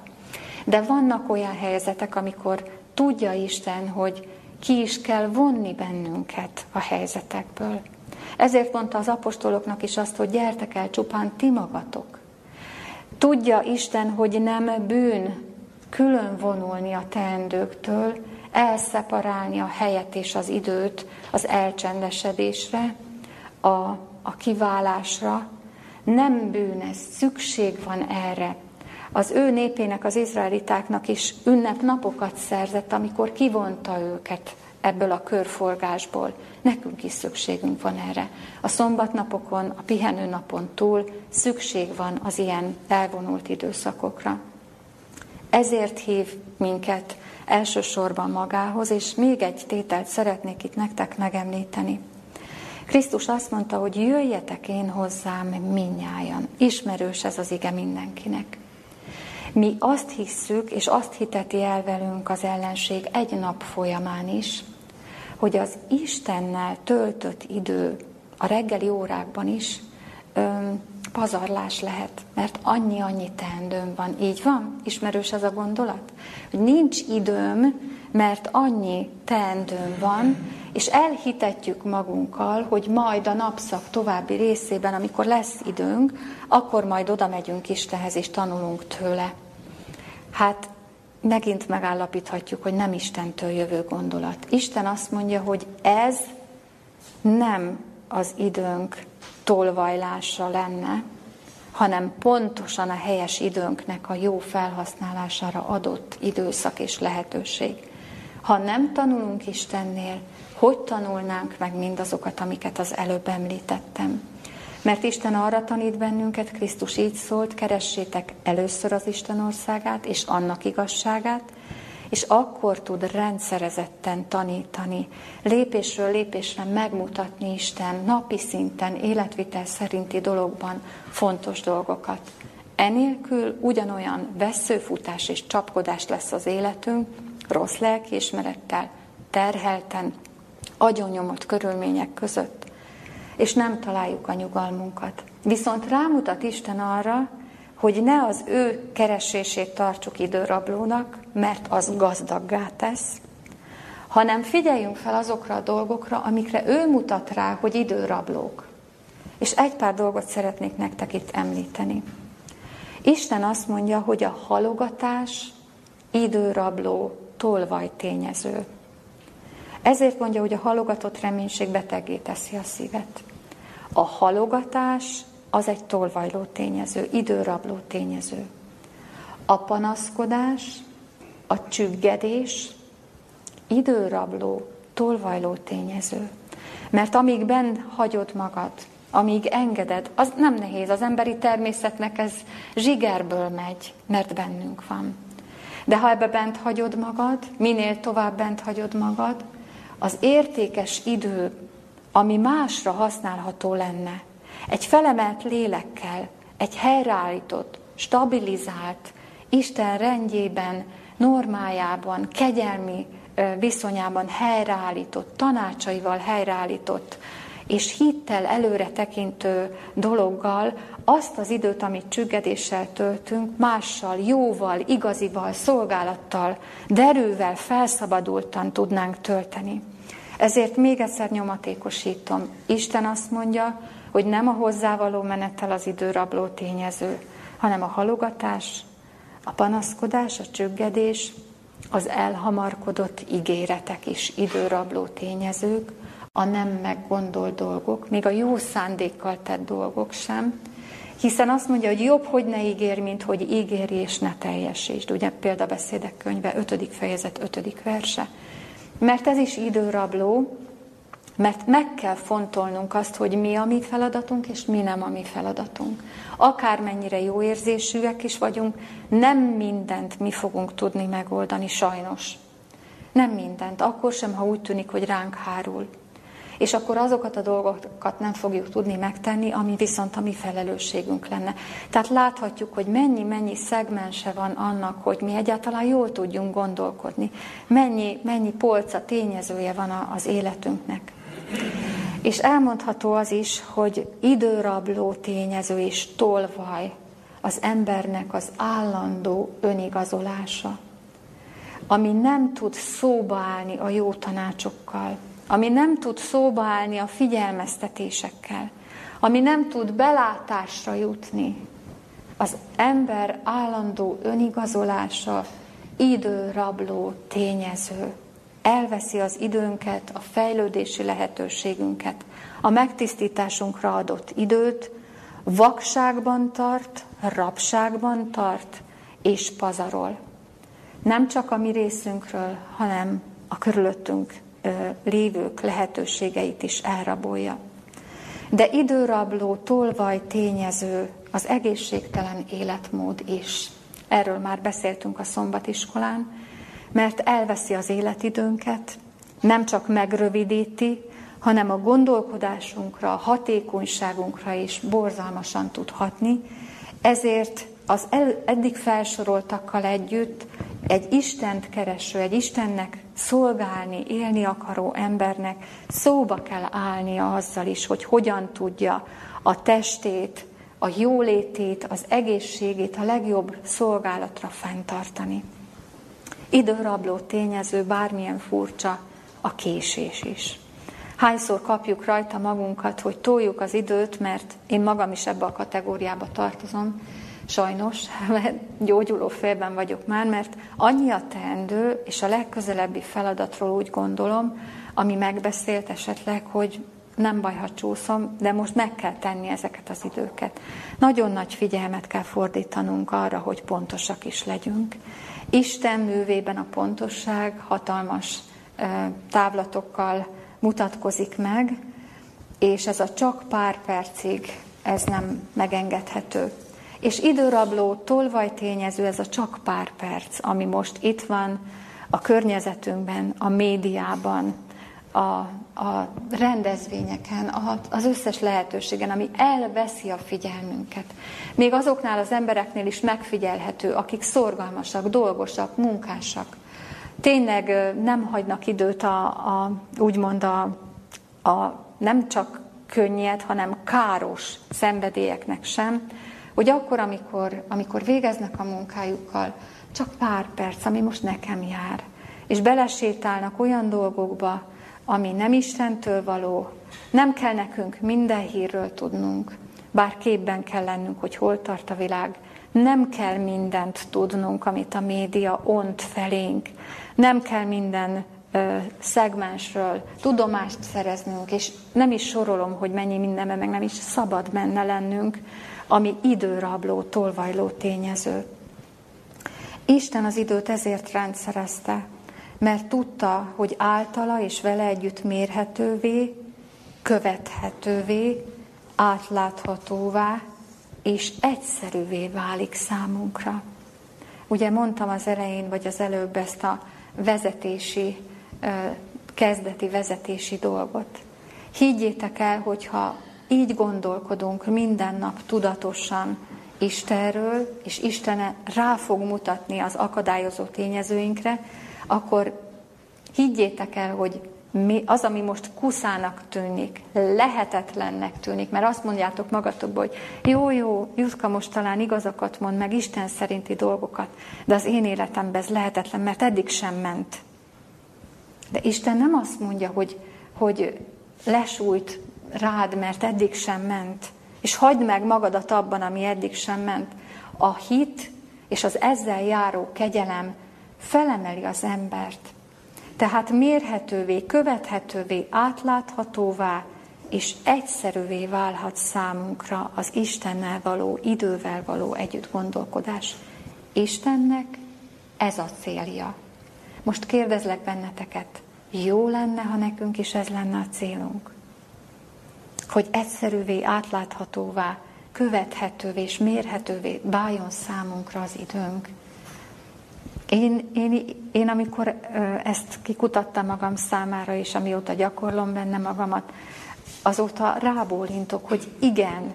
De vannak olyan helyzetek, amikor tudja Isten, hogy ki is kell vonni bennünket a helyzetekből. Ezért mondta az apostoloknak is azt, hogy gyertek el csupán ti magatok. Tudja Isten, hogy nem bűn külön vonulni a teendőktől, elszeparálni a helyet és az időt az elcsendesedésre, a, a kiválásra. Nem bűn ez, szükség van erre. Az ő népének, az izraelitáknak is ünnepnapokat szerzett, amikor kivonta őket ebből a körforgásból. Nekünk is szükségünk van erre. A szombatnapokon, a pihenőnapon túl szükség van az ilyen elvonult időszakokra. Ezért hív minket elsősorban magához, és még egy tételt szeretnék itt nektek megemlíteni. Krisztus azt mondta, hogy jöjjetek én hozzám minnyájan. Ismerős ez az ige mindenkinek. Mi azt hisszük, és azt hiteti el velünk az ellenség egy nap folyamán is, hogy az Istennel töltött idő a reggeli órákban is öm, pazarlás lehet, mert annyi-annyi teendőm van. Így van? Ismerős ez a gondolat? Hogy nincs időm, mert annyi teendőm van, és elhitetjük magunkkal, hogy majd a napszak további részében, amikor lesz időnk, akkor majd oda megyünk Istenhez, és tanulunk tőle. Hát megint megállapíthatjuk, hogy nem Istentől jövő gondolat. Isten azt mondja, hogy ez nem az időnk tolvajlása lenne, hanem pontosan a helyes időnknek a jó felhasználására adott időszak és lehetőség. Ha nem tanulunk Istennél, hogy tanulnánk meg mindazokat, amiket az előbb említettem? Mert Isten arra tanít bennünket, Krisztus így szólt, keressétek először az Isten országát és annak igazságát, és akkor tud rendszerezetten tanítani, lépésről lépésre megmutatni Isten napi szinten, életvitel szerinti dologban fontos dolgokat. Enélkül ugyanolyan veszőfutás és csapkodás lesz az életünk, rossz lelkiismerettel, terhelten, agyonnyomott körülmények között, és nem találjuk a nyugalmunkat. Viszont rámutat Isten arra, hogy ne az ő keresését tartsuk időrablónak, mert az gazdaggá tesz, hanem figyeljünk fel azokra a dolgokra, amikre ő mutat rá, hogy időrablók. És egy pár dolgot szeretnék nektek itt említeni. Isten azt mondja, hogy a halogatás időrabló tolvaj tényező. Ezért mondja, hogy a halogatott reménység betegé teszi a szívet. A halogatás az egy tolvajló tényező, időrabló tényező. A panaszkodás, a csüggedés, időrabló, tolvajló tényező. Mert amíg benn hagyod magad, amíg engeded, az nem nehéz. Az emberi természetnek ez zsigerből megy, mert bennünk van. De ha ebbe bent hagyod magad, minél tovább bent hagyod magad, az értékes idő, ami másra használható lenne, egy felemelt lélekkel, egy helyreállított, stabilizált, Isten rendjében, normájában, kegyelmi viszonyában helyreállított, tanácsaival helyreállított, és hittel előre tekintő dologgal azt az időt, amit csüggedéssel töltünk, mással, jóval, igazival, szolgálattal, derűvel, felszabadultan tudnánk tölteni. Ezért még egyszer nyomatékosítom. Isten azt mondja, hogy nem a hozzávaló menettel az időrabló tényező, hanem a halogatás, a panaszkodás, a csüggedés, az elhamarkodott ígéretek is időrabló tényezők, a nem meggondolt dolgok, még a jó szándékkal tett dolgok sem, hiszen azt mondja, hogy jobb, hogy ne ígér, mint hogy ígéri és ne teljesítsd. Ugye példabeszédek könyve, 5. fejezet, 5. verse. Mert ez is időrabló, mert meg kell fontolnunk azt, hogy mi a mi feladatunk, és mi nem a mi feladatunk. Akármennyire jó érzésűek is vagyunk, nem mindent mi fogunk tudni megoldani, sajnos. Nem mindent, akkor sem, ha úgy tűnik, hogy ránk hárul. És akkor azokat a dolgokat nem fogjuk tudni megtenni, ami viszont a mi felelősségünk lenne. Tehát láthatjuk, hogy mennyi-mennyi szegmense van annak, hogy mi egyáltalán jól tudjunk gondolkodni. Mennyi, mennyi polca, tényezője van az életünknek. És elmondható az is, hogy időrabló tényező és tolvaj az embernek az állandó önigazolása, ami nem tud szóba állni a jó tanácsokkal, ami nem tud szóba állni a figyelmeztetésekkel, ami nem tud belátásra jutni, az ember állandó önigazolása időrabló tényező elveszi az időnket, a fejlődési lehetőségünket, a megtisztításunkra adott időt, vakságban tart, rabságban tart és pazarol. Nem csak a mi részünkről, hanem a körülöttünk lévők lehetőségeit is elrabolja. De időrabló, tolvaj tényező az egészségtelen életmód is. Erről már beszéltünk a szombatiskolán, mert elveszi az életidőnket, nem csak megrövidíti, hanem a gondolkodásunkra, a hatékonyságunkra is borzalmasan tud hatni. Ezért az eddig felsoroltakkal együtt egy Istent kereső, egy Istennek szolgálni, élni akaró embernek szóba kell állnia azzal is, hogy hogyan tudja a testét, a jólétét, az egészségét a legjobb szolgálatra fenntartani. Időrabló tényező, bármilyen furcsa, a késés is. Hányszor kapjuk rajta magunkat, hogy toljuk az időt, mert én magam is ebbe a kategóriába tartozom, sajnos, [laughs] mert gyógyuló félben vagyok már, mert annyi a teendő, és a legközelebbi feladatról úgy gondolom, ami megbeszélt esetleg, hogy nem baj, ha csúszom, de most meg kell tenni ezeket az időket. Nagyon nagy figyelmet kell fordítanunk arra, hogy pontosak is legyünk. Isten művében a pontosság hatalmas távlatokkal mutatkozik meg, és ez a csak pár percig, ez nem megengedhető. És időrabló, tolvaj tényező, ez a csak pár perc, ami most itt van a környezetünkben, a médiában, a, a rendezvényeken, a, az összes lehetőségen, ami elveszi a figyelmünket. Még azoknál az embereknél is megfigyelhető, akik szorgalmasak, dolgosak, munkásak. Tényleg nem hagynak időt a, a úgymond a, a nem csak könnyed, hanem káros szenvedélyeknek sem, hogy akkor, amikor, amikor végeznek a munkájukkal, csak pár perc, ami most nekem jár, és belesétálnak olyan dolgokba, ami nem Istentől való, nem kell nekünk minden hírről tudnunk, bár képben kell lennünk, hogy hol tart a világ, nem kell mindent tudnunk, amit a média ont felénk, nem kell minden ö, szegmensről tudomást szereznünk, és nem is sorolom, hogy mennyi mindenben, meg nem is szabad benne lennünk, ami időrabló, tolvajló tényező. Isten az időt ezért rendszerezte, mert tudta, hogy általa és vele együtt mérhetővé, követhetővé, átláthatóvá és egyszerűvé válik számunkra. Ugye mondtam az elején, vagy az előbb ezt a vezetési, kezdeti vezetési dolgot. Higgyétek el, hogyha így gondolkodunk minden nap tudatosan Istenről, és Isten rá fog mutatni az akadályozó tényezőinkre, akkor Higgyétek el, hogy mi, az, ami most kuszának tűnik, lehetetlennek tűnik, mert azt mondjátok magatokból, hogy jó, jó, Jutka most talán igazakat mond, meg Isten szerinti dolgokat, de az én életemben ez lehetetlen, mert eddig sem ment. De Isten nem azt mondja, hogy, hogy lesújt rád, mert eddig sem ment, és hagyd meg magadat abban, ami eddig sem ment. A hit és az ezzel járó kegyelem felemeli az embert. Tehát mérhetővé, követhetővé, átláthatóvá és egyszerűvé válhat számunkra az Istennel való, idővel való együtt gondolkodás. Istennek ez a célja. Most kérdezlek benneteket, jó lenne, ha nekünk is ez lenne a célunk? Hogy egyszerűvé, átláthatóvá, követhetővé és mérhetővé váljon számunkra az időnk. Én, én, én amikor ezt kikutattam magam számára, és amióta gyakorlom benne magamat, azóta rábólintok, hogy igen,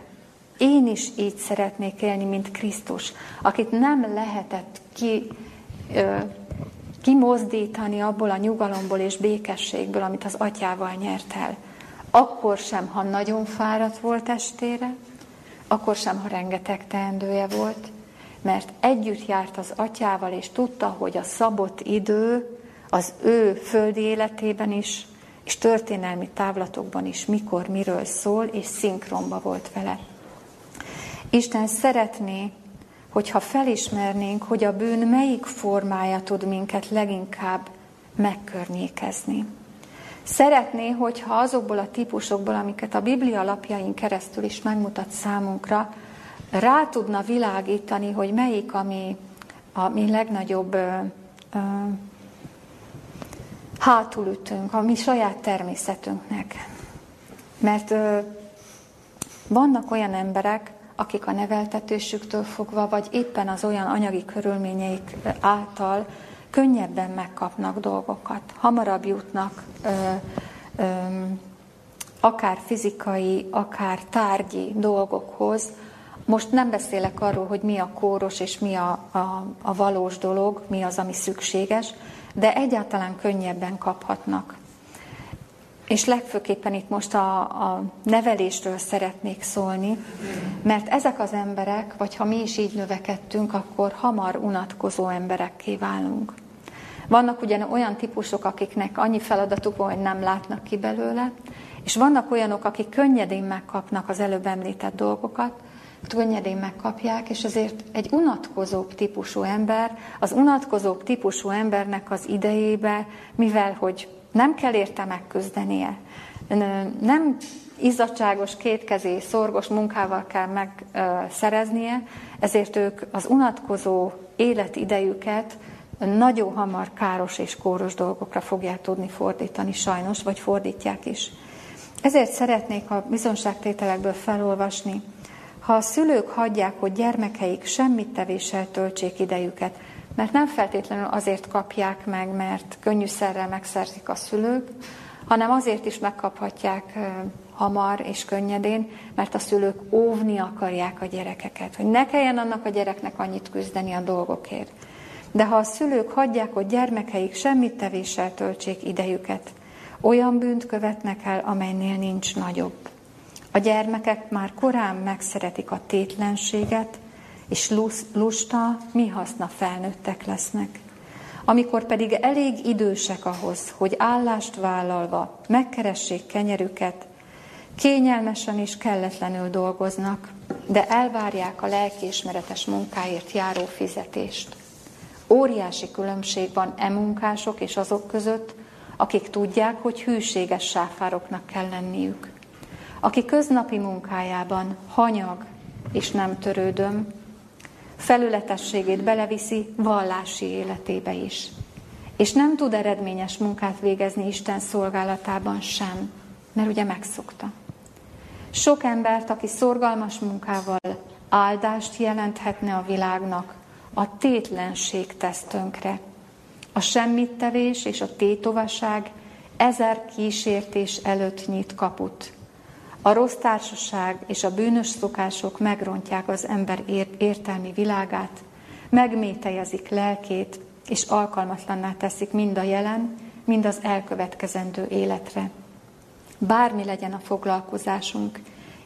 én is így szeretnék élni, mint Krisztus, akit nem lehetett ki, ö, kimozdítani abból a nyugalomból és békességből, amit az atyával nyert el. Akkor sem, ha nagyon fáradt volt estére, akkor sem, ha rengeteg teendője volt, mert együtt járt az atyával, és tudta, hogy a szabott idő az ő földi életében is, és történelmi távlatokban is mikor, miről szól, és szinkronba volt vele. Isten szeretné, hogyha felismernénk, hogy a bűn melyik formája tud minket leginkább megkörnyékezni. Szeretné, hogyha azokból a típusokból, amiket a Biblia alapjain keresztül is megmutat számunkra, rá tudna világítani, hogy melyik a mi, a mi legnagyobb ö, ö, hátulütünk, a mi saját természetünknek. Mert ö, vannak olyan emberek, akik a neveltetésüktől fogva, vagy éppen az olyan anyagi körülményeik által könnyebben megkapnak dolgokat, hamarabb jutnak ö, ö, akár fizikai, akár tárgyi dolgokhoz, most nem beszélek arról, hogy mi a kóros és mi a, a, a valós dolog, mi az, ami szükséges, de egyáltalán könnyebben kaphatnak. És legfőképpen itt most a, a nevelésről szeretnék szólni, mert ezek az emberek, vagy ha mi is így növekedtünk, akkor hamar unatkozó emberekké válunk. Vannak ugyan olyan típusok, akiknek annyi feladatuk van, hogy nem látnak ki belőle, és vannak olyanok, akik könnyedén megkapnak az előbb említett dolgokat, könnyedén megkapják, és ezért egy unatkozóbb típusú ember, az unatkozóbb típusú embernek az idejébe, mivel hogy nem kell érte megküzdenie, nem izzadságos, kétkezé, szorgos munkával kell megszereznie, ezért ők az unatkozó életidejüket nagyon hamar káros és kóros dolgokra fogják tudni fordítani, sajnos, vagy fordítják is. Ezért szeretnék a bizonságtételekből felolvasni ha a szülők hagyják, hogy gyermekeik semmit tevéssel töltsék idejüket, mert nem feltétlenül azért kapják meg, mert könnyűszerrel megszerzik a szülők, hanem azért is megkaphatják hamar és könnyedén, mert a szülők óvni akarják a gyerekeket, hogy ne kelljen annak a gyereknek annyit küzdeni a dolgokért. De ha a szülők hagyják, hogy gyermekeik semmit tevéssel töltsék idejüket, olyan bűnt követnek el, amelynél nincs nagyobb. A gyermekek már korán megszeretik a tétlenséget, és lusta, mi haszna felnőttek lesznek. Amikor pedig elég idősek ahhoz, hogy állást vállalva megkeressék kenyerüket, kényelmesen és kelletlenül dolgoznak, de elvárják a lelkiismeretes munkáért járó fizetést. Óriási különbség van e munkások és azok között, akik tudják, hogy hűséges sáfároknak kell lenniük aki köznapi munkájában hanyag és nem törődöm, felületességét beleviszi vallási életébe is. És nem tud eredményes munkát végezni Isten szolgálatában sem, mert ugye megszokta. Sok embert, aki szorgalmas munkával áldást jelenthetne a világnak, a tétlenség tesz tönkre. A semmittevés és a tétovaság ezer kísértés előtt nyit kaput. A rossz társaság és a bűnös szokások megrontják az ember értelmi világát, megmételjezik lelkét, és alkalmatlanná teszik mind a jelen, mind az elkövetkezendő életre. Bármi legyen a foglalkozásunk,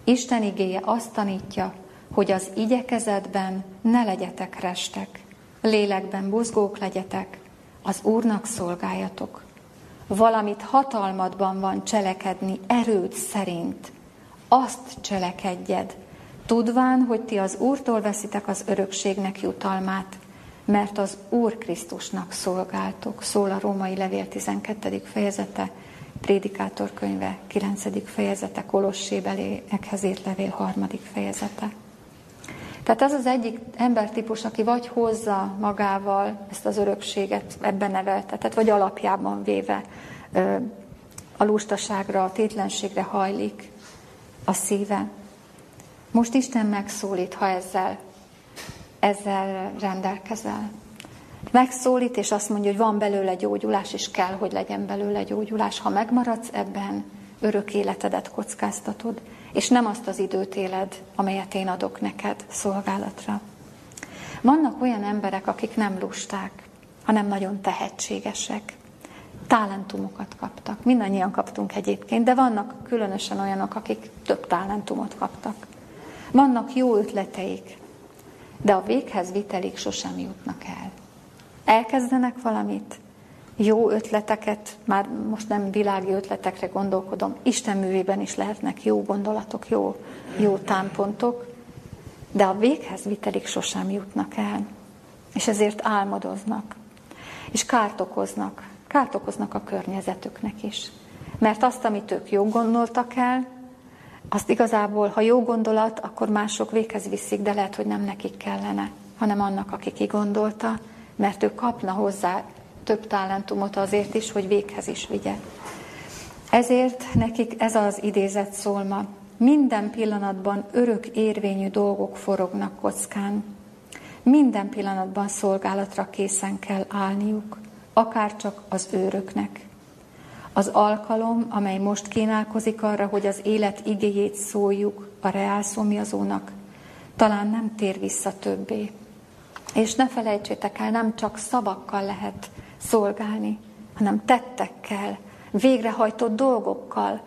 Isten igéje azt tanítja, hogy az igyekezetben ne legyetek restek, lélekben buzgók legyetek, az Úrnak szolgáljatok. Valamit hatalmadban van cselekedni erőd szerint, azt cselekedjed, tudván, hogy ti az Úrtól veszitek az örökségnek jutalmát, mert az Úr Krisztusnak szolgáltok, szól a római levél 12. fejezete, Prédikátor könyve 9. fejezete, Kolossébeliekhez írt levél 3. fejezete. Tehát ez az egyik embertípus, aki vagy hozza magával ezt az örökséget, ebben neveltetett, vagy alapjában véve a lustaságra, a tétlenségre hajlik a szíve. Most Isten megszólít, ha ezzel, ezzel rendelkezel. Megszólít, és azt mondja, hogy van belőle gyógyulás, és kell, hogy legyen belőle gyógyulás. Ha megmaradsz ebben, örök életedet kockáztatod, és nem azt az időt éled, amelyet én adok neked szolgálatra. Vannak olyan emberek, akik nem lusták, hanem nagyon tehetségesek. Talentumokat kaptak. Mindannyian kaptunk egyébként, de vannak különösen olyanok, akik több talentumot kaptak. Vannak jó ötleteik, de a véghez vitelik sosem jutnak el. Elkezdenek valamit, jó ötleteket, már most nem világi ötletekre gondolkodom, Isten művében is lehetnek jó gondolatok, jó, jó támpontok, de a véghez vitelik sosem jutnak el. És ezért álmodoznak, és kárt okoznak, kárt okoznak a környezetüknek is. Mert azt, amit ők jó gondoltak el, azt igazából, ha jó gondolat, akkor mások véghez viszik, de lehet, hogy nem nekik kellene, hanem annak, aki kigondolta, mert ő kapna hozzá több talentumot azért is, hogy véghez is vigye. Ezért nekik ez az idézet szól ma. Minden pillanatban örök érvényű dolgok forognak kockán. Minden pillanatban szolgálatra készen kell állniuk, akár csak az őröknek. Az alkalom, amely most kínálkozik arra, hogy az élet igéjét szóljuk a reálszomjazónak, talán nem tér vissza többé. És ne felejtsétek el, nem csak szavakkal lehet szolgálni, hanem tettekkel, végrehajtott dolgokkal,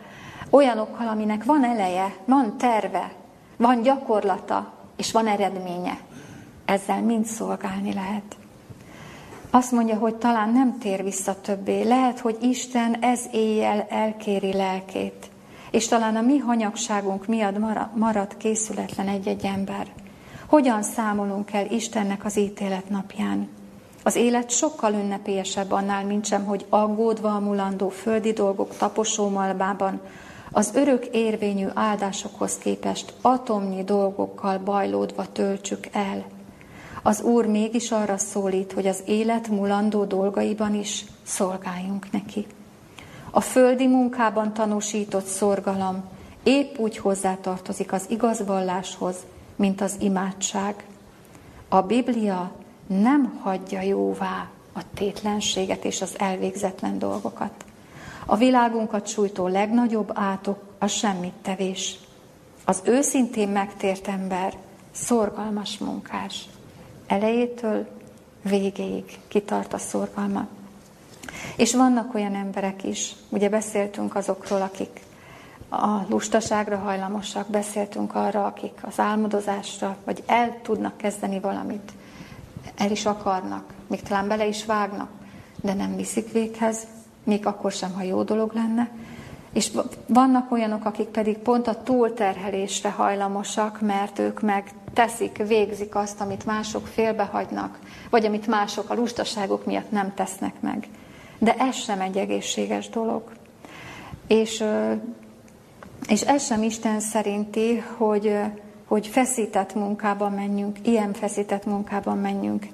olyanokkal, aminek van eleje, van terve, van gyakorlata, és van eredménye. Ezzel mind szolgálni lehet. Azt mondja, hogy talán nem tér vissza többé. Lehet, hogy Isten ez éjjel elkéri lelkét. És talán a mi hanyagságunk miatt marad készületlen egy-egy ember. Hogyan számolunk el Istennek az ítélet napján? Az élet sokkal ünnepélyesebb annál, mint sem, hogy aggódva a mulandó földi dolgok taposómalbában az örök érvényű áldásokhoz képest atomnyi dolgokkal bajlódva töltsük el. Az Úr mégis arra szólít, hogy az élet mulandó dolgaiban is szolgáljunk neki. A földi munkában tanúsított szorgalom épp úgy hozzátartozik az igazvalláshoz, mint az imádság. A Biblia nem hagyja jóvá a tétlenséget és az elvégzetlen dolgokat. A világunkat sújtó legnagyobb átok a semmit tevés. Az őszintén megtért ember szorgalmas munkás. Elejétől végéig kitart a szorgalma. És vannak olyan emberek is, ugye beszéltünk azokról, akik a lustaságra hajlamosak, beszéltünk arra, akik az álmodozásra, vagy el tudnak kezdeni valamit, el is akarnak, még talán bele is vágnak, de nem viszik véghez, még akkor sem, ha jó dolog lenne. És vannak olyanok, akik pedig pont a túlterhelésre hajlamosak, mert ők meg teszik, végzik azt, amit mások félbehagynak, vagy amit mások a lustaságok miatt nem tesznek meg. De ez sem egy egészséges dolog. És, és ez sem Isten szerinti, hogy hogy feszített munkában menjünk, ilyen feszített munkában menjünk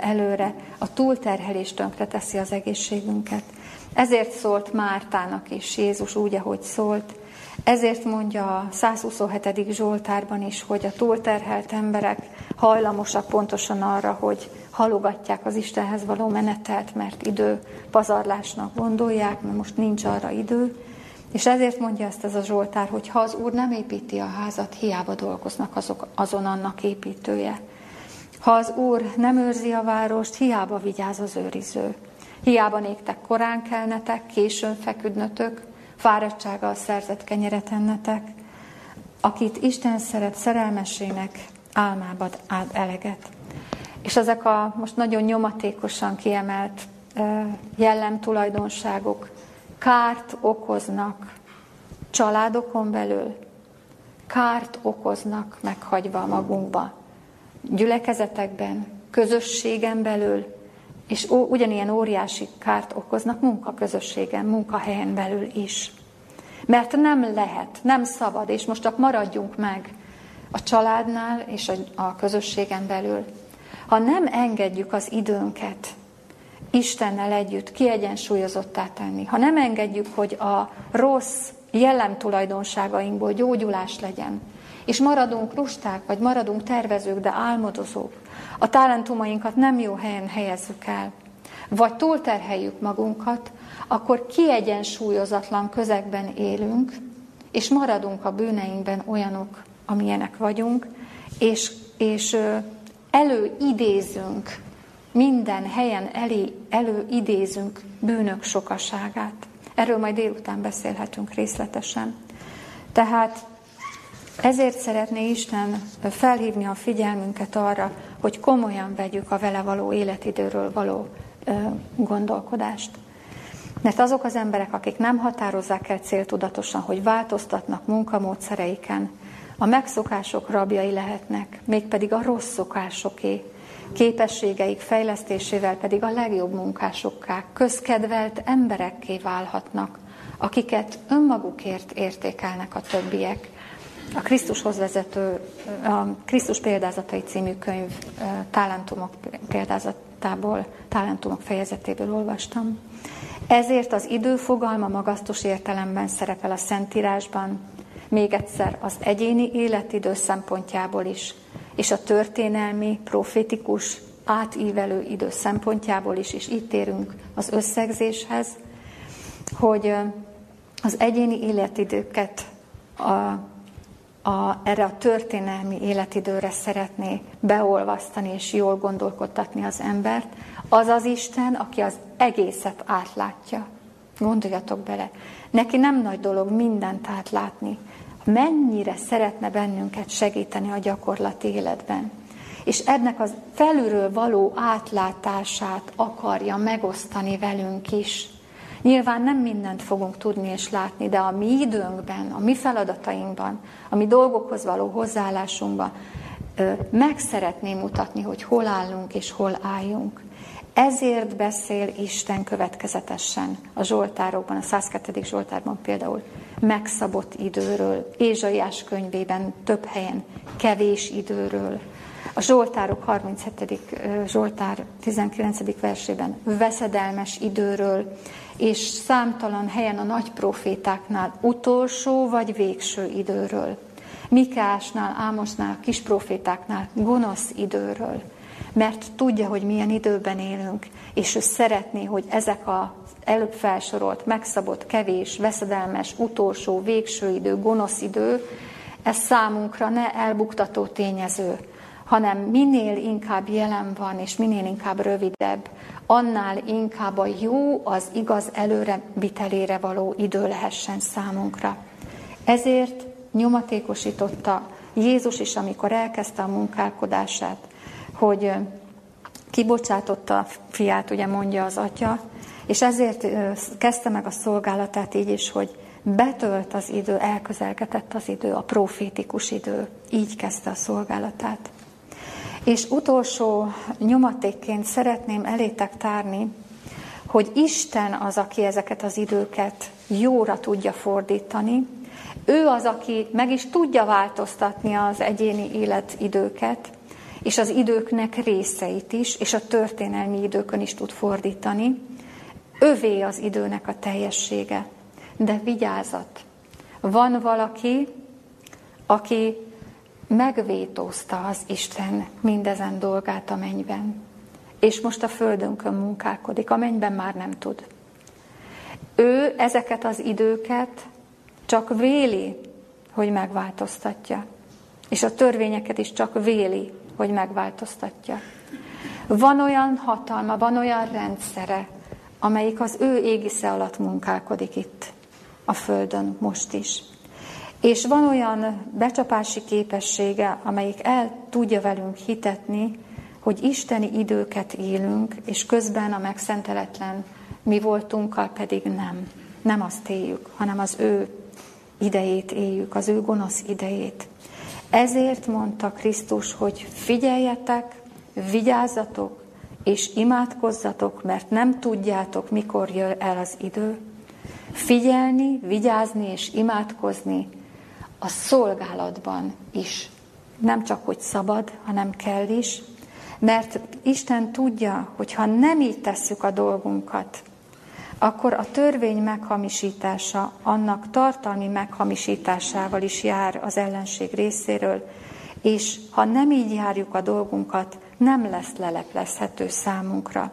előre. A túlterhelés tönkre teszi az egészségünket. Ezért szólt Mártának is Jézus úgy, ahogy szólt. Ezért mondja a 127. Zsoltárban is, hogy a túlterhelt emberek hajlamosak pontosan arra, hogy halogatják az Istenhez való menetelt, mert idő pazarlásnak gondolják, mert most nincs arra idő. És ezért mondja ezt ez a Zsoltár, hogy ha az Úr nem építi a házat, hiába dolgoznak azok, azon annak építője. Ha az Úr nem őrzi a várost, hiába vigyáz az őriző. Hiába néktek korán kelnetek, későn feküdnötök, fáradtsággal szerzett kenyeret ennetek, akit Isten szeret szerelmesének álmába ad eleget. És ezek a most nagyon nyomatékosan kiemelt jellemtulajdonságok kárt okoznak családokon belül, kárt okoznak meghagyva magunkba, gyülekezetekben, közösségen belül, és ugyanilyen óriási kárt okoznak munkaközösségen, munkahelyen belül is. Mert nem lehet, nem szabad, és most csak maradjunk meg a családnál és a közösségen belül. Ha nem engedjük az időnket Istennel együtt kiegyensúlyozottá tenni, ha nem engedjük, hogy a rossz jellemtulajdonságainkból gyógyulás legyen, és maradunk lusták, vagy maradunk tervezők, de álmodozók, a talentumainkat nem jó helyen helyezzük el, vagy túlterheljük magunkat, akkor kiegyensúlyozatlan közegben élünk, és maradunk a bűneinkben olyanok, amilyenek vagyunk, és, és előidézünk, minden helyen elé, előidézünk bűnök sokaságát. Erről majd délután beszélhetünk részletesen. Tehát ezért szeretné Isten felhívni a figyelmünket arra, hogy komolyan vegyük a vele való életidőről való gondolkodást. Mert azok az emberek, akik nem határozzák el céltudatosan, hogy változtatnak munkamódszereiken, a megszokások rabjai lehetnek, mégpedig a rossz szokásoké, képességeik fejlesztésével pedig a legjobb munkásokká, közkedvelt emberekké válhatnak, akiket önmagukért értékelnek a többiek. A Krisztushoz vezető, a Krisztus példázatai című könyv talentumok példázatából, talentumok fejezetéből olvastam. Ezért az időfogalma magasztos értelemben szerepel a Szentírásban, még egyszer az egyéni életidő szempontjából is, és a történelmi, profétikus, átívelő idő szempontjából is, és itt érünk az összegzéshez, hogy az egyéni életidőket a, a, erre a történelmi életidőre szeretné beolvasztani és jól gondolkodtatni az embert, az az Isten, aki az egészet átlátja. Gondoljatok bele. Neki nem nagy dolog mindent átlátni. Mennyire szeretne bennünket segíteni a gyakorlati életben. És ennek az felülről való átlátását akarja megosztani velünk is. Nyilván nem mindent fogunk tudni és látni, de a mi időnkben, a mi feladatainkban, a mi dolgokhoz való hozzáállásunkban meg szeretném mutatni, hogy hol állunk és hol álljunk. Ezért beszél Isten következetesen a Zsoltárokban, a 102. Zsoltárban például megszabott időről, Ézsaiás könyvében több helyen kevés időről, a Zsoltárok 37. Zsoltár 19. versében veszedelmes időről, és számtalan helyen a nagy profétáknál utolsó vagy végső időről. Mikásnál, Ámosnál, kis profétáknál gonosz időről mert tudja, hogy milyen időben élünk, és ő szeretné, hogy ezek az előbb felsorolt, megszabott, kevés, veszedelmes, utolsó, végső idő, gonosz idő, ez számunkra ne elbuktató tényező, hanem minél inkább jelen van, és minél inkább rövidebb, annál inkább a jó, az igaz előre vitelére való idő lehessen számunkra. Ezért nyomatékosította Jézus is, amikor elkezdte a munkálkodását, hogy kibocsátotta a fiát, ugye mondja az atya, és ezért kezdte meg a szolgálatát így is, hogy betölt az idő, elközelgetett az idő, a profétikus idő. Így kezdte a szolgálatát. És utolsó nyomatékként szeretném elétek tárni, hogy Isten az, aki ezeket az időket jóra tudja fordítani. Ő az, aki meg is tudja változtatni az egyéni életidőket, és az időknek részeit is, és a történelmi időkön is tud fordítani. Övé az időnek a teljessége. De vigyázat! Van valaki, aki megvétózta az Isten mindezen dolgát a mennyben, és most a földönkön munkálkodik, a mennyben már nem tud. Ő ezeket az időket csak véli, hogy megváltoztatja, és a törvényeket is csak véli, hogy megváltoztatja. Van olyan hatalma, van olyan rendszere amelyik az ő égisze alatt munkálkodik itt a Földön most is. És van olyan becsapási képessége, amelyik el tudja velünk hitetni, hogy isteni időket élünk, és közben a megszenteletlen mi voltunkkal pedig nem. Nem azt éljük, hanem az ő idejét éljük, az ő gonosz idejét. Ezért mondta Krisztus, hogy figyeljetek, vigyázzatok, és imádkozzatok, mert nem tudjátok, mikor jön el az idő. Figyelni, vigyázni és imádkozni a szolgálatban is. Nem csak, hogy szabad, hanem kell is, mert Isten tudja, hogy ha nem így tesszük a dolgunkat, akkor a törvény meghamisítása annak tartalmi meghamisításával is jár az ellenség részéről, és ha nem így járjuk a dolgunkat, nem lesz leleplezhető számunkra.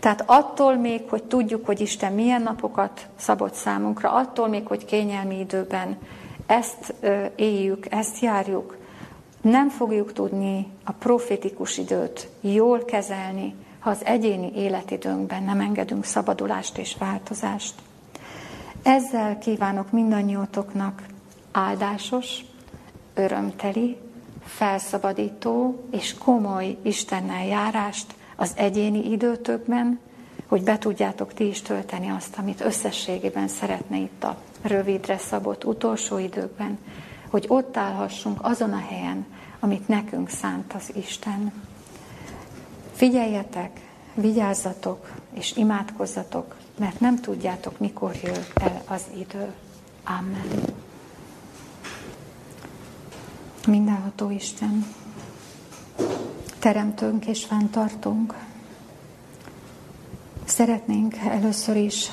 Tehát attól még, hogy tudjuk, hogy Isten milyen napokat szabott számunkra, attól még, hogy kényelmi időben ezt éljük, ezt járjuk, nem fogjuk tudni a profétikus időt jól kezelni, ha az egyéni életidőnkben nem engedünk szabadulást és változást. Ezzel kívánok mindannyiótoknak áldásos, örömteli, felszabadító és komoly Istennel járást az egyéni időtökben, hogy be tudjátok ti is tölteni azt, amit összességében szeretne itt a rövidre szabott utolsó időkben, hogy ott állhassunk azon a helyen, amit nekünk szánt az Isten. Figyeljetek, vigyázzatok és imádkozzatok, mert nem tudjátok, mikor jön el az idő. Amen. Mindenható Isten, teremtőnk és fenntartunk. Szeretnénk először is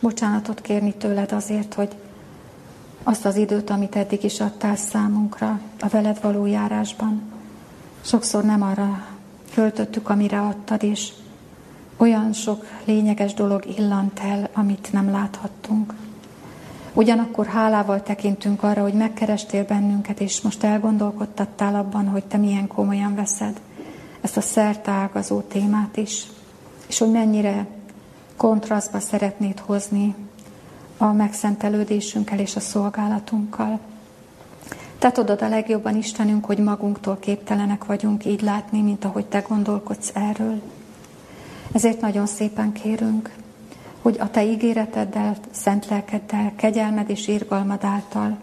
bocsánatot kérni tőled azért, hogy azt az időt, amit eddig is adtál számunkra a veled való járásban, sokszor nem arra költöttük, amire adtad, és olyan sok lényeges dolog illant el, amit nem láthattunk. Ugyanakkor hálával tekintünk arra, hogy megkerestél bennünket, és most elgondolkodtattál abban, hogy te milyen komolyan veszed ezt a szertágazó témát is, és hogy mennyire kontrasztba szeretnéd hozni a megszentelődésünkkel és a szolgálatunkkal. Te tudod a legjobban, Istenünk, hogy magunktól képtelenek vagyunk így látni, mint ahogy Te gondolkodsz erről. Ezért nagyon szépen kérünk, hogy a Te ígéreteddel, szent lelkeddel, kegyelmed és írgalmad által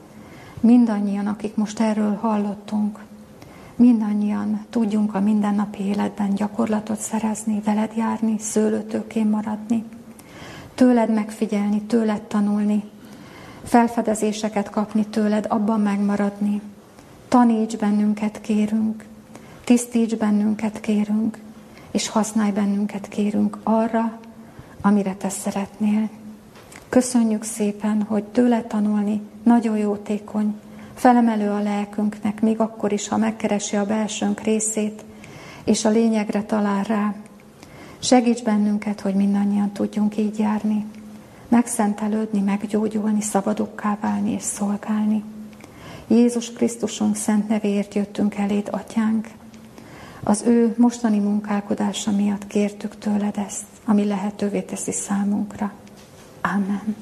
mindannyian, akik most erről hallottunk, mindannyian tudjunk a mindennapi életben gyakorlatot szerezni, veled járni, szőlőtőkén maradni, tőled megfigyelni, tőled tanulni, felfedezéseket kapni tőled, abban megmaradni. Taníts bennünket, kérünk, tisztíts bennünket, kérünk, és használj bennünket, kérünk arra, amire te szeretnél. Köszönjük szépen, hogy tőle tanulni nagyon jótékony, felemelő a lelkünknek, még akkor is, ha megkeresi a belsőnk részét, és a lényegre talál rá. Segíts bennünket, hogy mindannyian tudjunk így járni, megszentelődni, meggyógyulni, szabadokká válni és szolgálni. Jézus Krisztusunk szent nevéért jöttünk eléd, atyánk. Az ő mostani munkálkodása miatt kértük tőled ezt, ami lehetővé teszi számunkra. Amen.